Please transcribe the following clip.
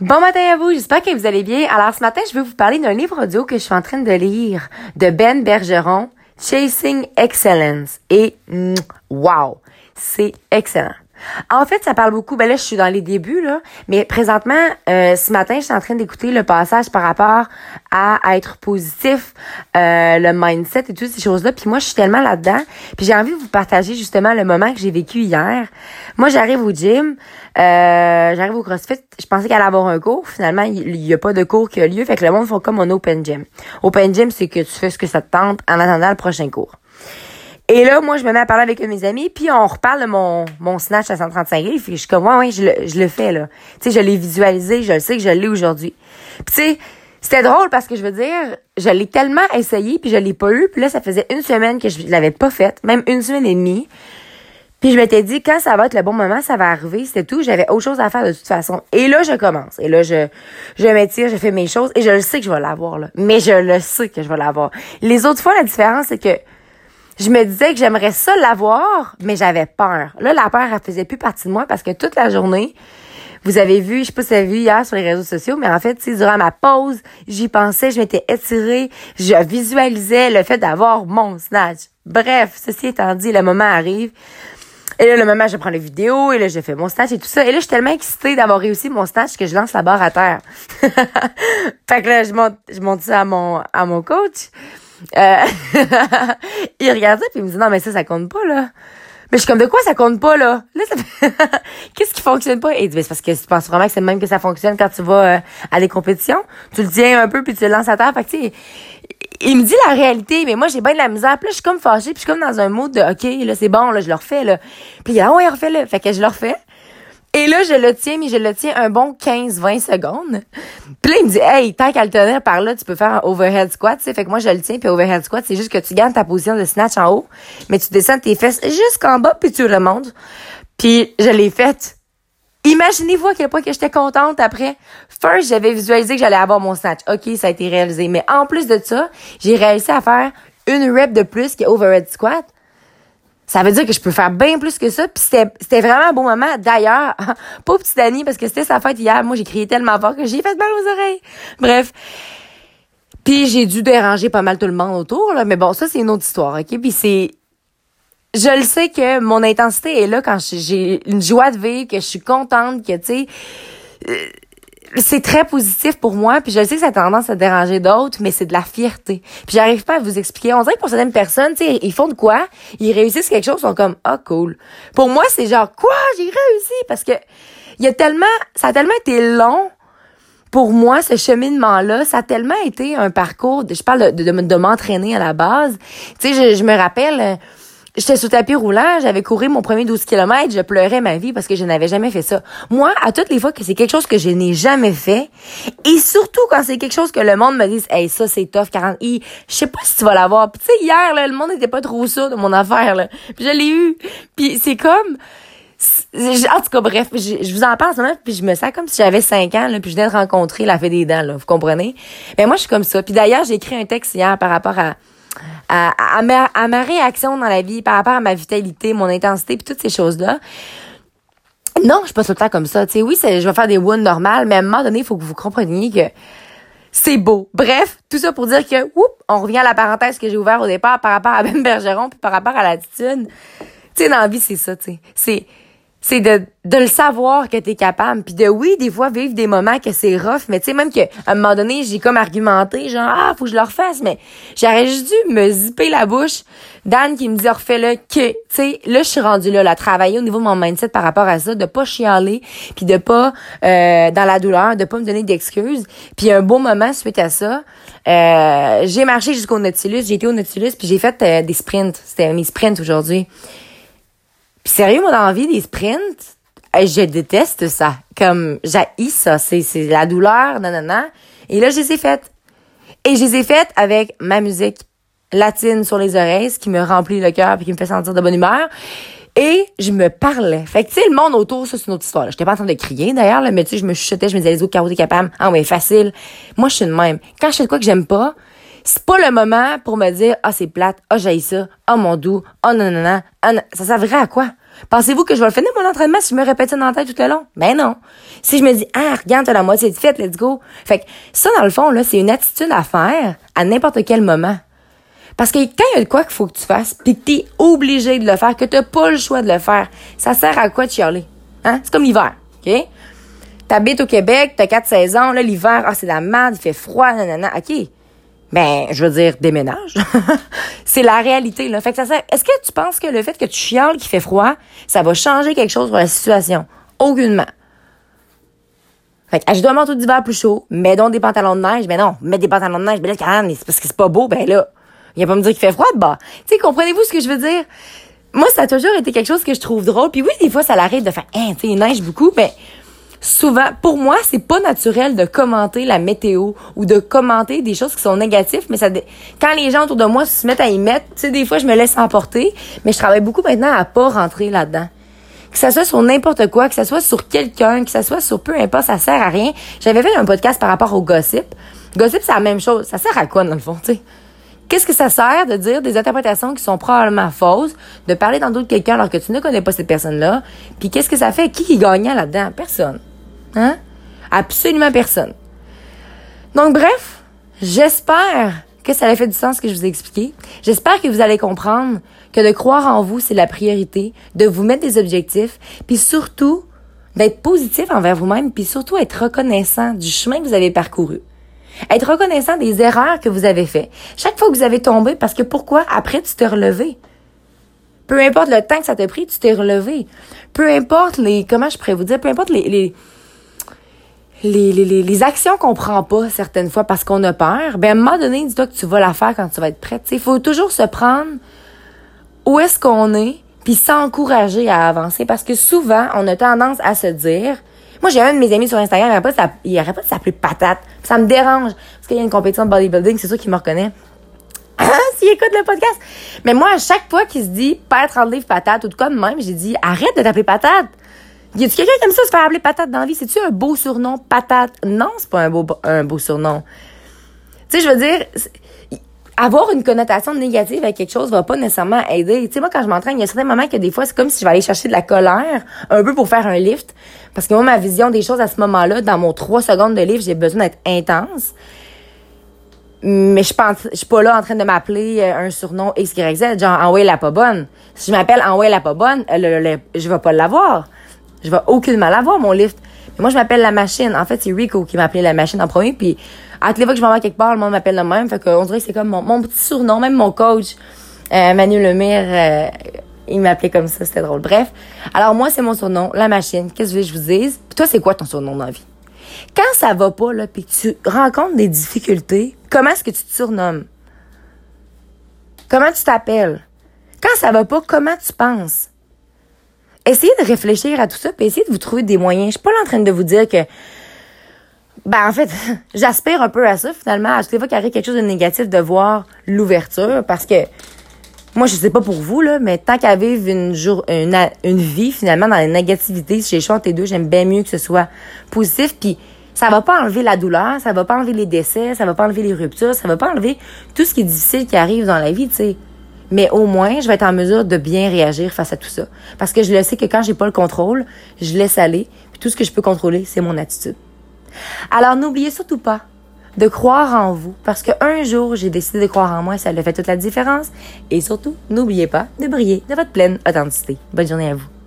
Bon matin à vous, j'espère que vous allez bien. Alors ce matin, je vais vous parler d'un livre audio que je suis en train de lire de Ben Bergeron, Chasing Excellence. Et mm, wow, c'est excellent. En fait, ça parle beaucoup. Ben là, je suis dans les débuts là, mais présentement, euh, ce matin, je suis en train d'écouter le passage par rapport à, être positif, euh, le mindset et toutes ces choses-là. Puis moi, je suis tellement là-dedans. Puis j'ai envie de vous partager justement le moment que j'ai vécu hier. Moi, j'arrive au gym, euh, j'arrive au CrossFit. Je pensais qu'elle allait avoir un cours. Finalement, il y a pas de cours qui a lieu. Fait que le monde fait comme un open gym. Open gym, c'est que tu fais ce que ça te tente en attendant le prochain cours. Et là, moi, je me mets à parler avec mes amis, puis on reparle de mon, mon snatch à 135 livres, puis je suis comme, ouais, ouais, je le, je le fais, là. Tu sais, je l'ai visualisé, je le sais que je l'ai aujourd'hui. Tu sais, c'était drôle parce que je veux dire, je l'ai tellement essayé, puis je l'ai pas eu, puis là, ça faisait une semaine que je l'avais pas faite, même une semaine et demie. Puis je m'étais dit, quand ça va être le bon moment, ça va arriver, c'était tout. J'avais autre chose à faire de toute façon. Et là, je commence. Et là, je, je m'étire, je fais mes choses, et je le sais que je vais l'avoir, là. Mais je le sais que je vais l'avoir. Les autres fois, la différence, c'est que je me disais que j'aimerais ça l'avoir, mais j'avais peur. Là, la peur, elle faisait plus partie de moi parce que toute la journée, vous avez vu, je sais pas si vous avez vu hier sur les réseaux sociaux, mais en fait, durant ma pause, j'y pensais, je m'étais étirée, je visualisais le fait d'avoir mon snatch. Bref, ceci étant dit, le moment arrive. Et là, le moment, je prends les vidéos, et là, je fais mon snatch et tout ça. Et là, je suis tellement excitée d'avoir réussi mon snatch que je lance la barre à terre. fait que là, je monte, je monte ça à mon, à mon coach. Euh, il regarde ça puis il me dit non mais ça ça compte pas là. Mais je suis comme de quoi ça compte pas là? Là qu'est-ce qui fonctionne pas? Et c'est parce que tu penses vraiment que c'est même que ça fonctionne quand tu vas euh, à des compétitions, tu le tiens un peu puis tu le lances à terre. Fait que il me dit la réalité, mais moi j'ai bien de la misère. Puis là, je suis comme fâchée, puis je suis comme dans un mode de OK, là c'est bon, là je le refais là. Puis il dit ah ouais, refais-le. Fait que je le refais. Là, je le tiens, mais je le tiens un bon 15-20 secondes. Puis là, il me dit, hey, tant qu'à le tenir par là, tu peux faire un overhead squat, tu sais. Fait que moi, je le tiens, puis overhead squat, c'est juste que tu gardes ta position de snatch en haut, mais tu descends tes fesses jusqu'en bas, puis tu remontes. Puis je l'ai faite. Imaginez-vous à quel point que j'étais contente après. First, j'avais visualisé que j'allais avoir mon snatch. OK, ça a été réalisé. Mais en plus de ça, j'ai réussi à faire une rep de plus que overhead squat ça veut dire que je peux faire bien plus que ça. Puis c'était vraiment un bon moment. D'ailleurs, pas petite Annie, parce que c'était sa fête hier. Moi, j'ai crié tellement fort que j'ai fait mal aux oreilles. Bref. Puis j'ai dû déranger pas mal tout le monde autour, là. Mais bon, ça, c'est une autre histoire, OK? Puis c'est... Je le sais que mon intensité est là quand j'ai une joie de vivre, que je suis contente, que, tu sais... Euh, c'est très positif pour moi, puis je sais que ça a tendance à déranger d'autres, mais c'est de la fierté. Puis j'arrive pas à vous expliquer. On dirait que pour certaines personnes, tu sais, ils font de quoi? Ils réussissent quelque chose, ils sont comme ah cool. Pour moi, c'est genre quoi? J'ai réussi parce que il y a tellement ça a tellement été long pour moi, ce cheminement-là, ça a tellement été un parcours. je parle de, de, m'entraîner à la base. Tu sais, je, je me rappelle, J'étais sous tapis roulant, j'avais couru mon premier 12 km, je pleurais ma vie parce que je n'avais jamais fait ça. Moi, à toutes les fois que c'est quelque chose que je n'ai jamais fait, et surtout quand c'est quelque chose que le monde me dit, hey, ça c'est tough, 40 je sais pas si tu vas l'avoir. Puis tu sais, hier, là, le monde n'était pas trop ça de mon affaire, là. Puis je l'ai eu. Puis c'est comme, en tout cas, bref, je, vous en parle en ce moment, puis je me sens comme si j'avais 5 ans, là, puis je viens de rencontrer la fée des dents, là, vous comprenez? Mais moi, je suis comme ça. Puis d'ailleurs, j'ai écrit un texte hier par rapport à ma, réaction dans la vie par rapport à ma vitalité, mon intensité, puis toutes ces choses-là. Non, je suis pas tout le temps comme ça. Oui, je vais faire des wounds normales, mais à un moment donné, il faut que vous compreniez que c'est beau. Bref, tout ça pour dire que, on revient à la parenthèse que j'ai ouverte au départ par rapport à Ben Bergeron puis par rapport à l'attitude. Tu sais, dans la vie, c'est ça, tu sais. C'est, c'est de, de le savoir que t'es capable puis de oui des fois vivre des moments que c'est rough mais tu sais même que à un moment donné j'ai comme argumenté genre ah faut que je le refasse mais j'aurais juste dû me zipper la bouche. Dan qui me dit refais-le que tu sais là je suis rendue là là travailler au niveau de mon mindset par rapport à ça de pas chialer puis de pas euh, dans la douleur de pas me donner d'excuses. Puis un beau moment suite à ça euh, j'ai marché jusqu'au Nautilus j'ai été au Nautilus puis j'ai fait euh, des sprints. C'était mes sprints aujourd'hui sérieux, moi, dans la des sprints, je déteste ça. Comme, j'haïs ça. C'est, c'est la douleur, nanana. Et là, je les ai faites. Et je les ai faites avec ma musique latine sur les oreilles, ce qui me remplit le cœur et qui me fait sentir de bonne humeur. Et je me parlais. Fait que, tu sais, le monde autour, ça, c'est une autre histoire. J'étais pas en train de crier, d'ailleurs, mais tu sais, je me chuchotais, je me disais, les autres, carreaux, capable. Ah, ouais, facile. Moi, je suis de même. Quand je fais de quoi que j'aime pas, c'est pas le moment pour me dire, ah, c'est plate, ah, j'ai ça, ah, mon doux, ah, non, non, non. Ça servirait à quoi? Pensez-vous que je vais le finir mon entraînement si je me répète ça dans tout le long? Ben non. Si je me dis, ah, regarde, t'as la moitié de fait, let's go. Fait que ça, dans le fond, là, c'est une attitude à faire à n'importe quel moment. Parce que quand il y a de quoi qu'il faut que tu fasses, pis que t'es obligé de le faire, que t'as pas le choix de le faire, ça sert à quoi de chialer? Hein? C'est comme l'hiver, OK? T'habites au Québec, t'as quatre saisons, là, l'hiver, ah, c'est la merde, il fait froid, nanana, OK. Ben, je veux dire, déménage. c'est la réalité, là. Fait que ça sert. Est-ce que tu penses que le fait que tu chiales qu'il fait froid, ça va changer quelque chose pour la situation? Aucunement. Fait que, mettre tout d'hiver plus chaud, mets donc des pantalons de neige. Ben non, mets des pantalons de neige. Ben là, quand même, c'est parce que c'est pas beau, ben là. Il a pas me dire qu'il fait froid de bas. Tu sais, comprenez-vous ce que je veux dire? Moi, ça a toujours été quelque chose que je trouve drôle. Puis oui, des fois, ça l'arrive de faire, hein, tu il neige beaucoup, mais souvent, pour moi, c'est pas naturel de commenter la météo ou de commenter des choses qui sont négatives, mais ça, quand les gens autour de moi se mettent à y mettre, tu sais, des fois, je me laisse emporter, mais je travaille beaucoup maintenant à pas rentrer là-dedans. Que ça soit sur n'importe quoi, que ça soit sur quelqu'un, que ça soit sur peu importe, ça sert à rien. J'avais fait un podcast par rapport au gossip. Gossip, c'est la même chose. Ça sert à quoi, dans le fond, tu sais? Qu'est-ce que ça sert de dire des interprétations qui sont probablement fausses, de parler dans d'autres quelqu'un alors que tu ne connais pas cette personne-là? Puis qu'est-ce que ça fait? Qui gagnait là-dedans? Personne. Hein? Absolument personne. Donc bref, j'espère que ça a fait du sens que je vous ai expliqué. J'espère que vous allez comprendre que de croire en vous, c'est la priorité, de vous mettre des objectifs, puis surtout d'être positif envers vous-même, puis surtout être reconnaissant du chemin que vous avez parcouru. Être reconnaissant des erreurs que vous avez faites. Chaque fois que vous avez tombé, parce que pourquoi? Après, tu t'es relevé. Peu importe le temps que ça t'a pris, tu t'es relevé. Peu importe les, comment je pourrais vous dire, peu importe les, les, les, les, les actions qu'on prend pas certaines fois parce qu'on a peur, ben à un moment donné, dis-toi que tu vas la faire quand tu vas être prête. Il faut toujours se prendre où est-ce qu'on est, puis s'encourager à avancer parce que souvent, on a tendance à se dire, moi, j'ai un de mes amis sur Instagram, il arrête pas, de s'appeler Patate. Ça me dérange. Parce qu'il y a une compétition de bodybuilding, c'est sûr qu'il me reconnaît. S'il écoute le podcast. Mais moi, à chaque fois qu'il se dit Père 30 livres patate ou tout comme même, j'ai dit arrête de t'appeler patate. Y a-tu quelqu'un comme ça se faire appeler patate dans la vie? C'est-tu un beau surnom, patate? Non, c'est pas un beau, un beau surnom. Tu sais, je veux dire, avoir une connotation négative avec quelque chose va pas nécessairement aider. Tu sais, moi, quand je m'entraîne, il y a certains moments que des fois, c'est comme si je vais aller chercher de la colère, un peu pour faire un lift. Parce que moi, ma vision des choses à ce moment-là, dans mon 3 secondes de lift, j'ai besoin d'être intense. Mais je pense, je suis pas là en train de m'appeler euh, un surnom XYZ, genre Envoyer la pas bonne. Si je m'appelle Envoyer la pas bonne, euh, je vais pas l'avoir. Je vais aucunement l'avoir, mon lift. Mais moi, je m'appelle la machine. En fait, c'est Rico qui m'a appelé la machine en premier, puis à toutes les fois que je m'en vais quelque part, le monde m'appelle le même. Fait qu'on dirait que c'est comme mon, petit surnom, même mon coach, euh, Manu Lemire, euh, il m'appelait comme ça, c'était drôle. Bref. Alors moi, c'est mon surnom, la machine. Qu'est-ce que je vous dise? Puis toi, c'est quoi ton surnom dans la vie? Quand ça va pas, là, puis que tu rencontres des difficultés, comment est-ce que tu te surnommes? Comment tu t'appelles? Quand ça va pas, comment tu penses? Essayez de réfléchir à tout ça, puis essayez de vous trouver des moyens. Je suis pas là en train de vous dire que ben, en fait, j'aspire un peu à ça, finalement. À chaque fois qu'il arrive quelque chose de négatif, de voir l'ouverture, parce que moi, je sais pas pour vous, là, mais tant qu'à vivre une, jour, une, une vie, finalement, dans la négativité, j'ai choix entre deux, j'aime bien mieux que ce soit positif, puis ça va pas enlever la douleur, ça va pas enlever les décès, ça va pas enlever les ruptures, ça va pas enlever tout ce qui est difficile qui arrive dans la vie, tu sais. Mais au moins, je vais être en mesure de bien réagir face à tout ça. Parce que je le sais que quand j'ai pas le contrôle, je laisse aller, puis tout ce que je peux contrôler, c'est mon attitude. Alors n'oubliez surtout pas de croire en vous parce qu'un jour, j'ai décidé de croire en moi ça a fait toute la différence. Et surtout, n'oubliez pas de briller de votre pleine authenticité. Bonne journée à vous.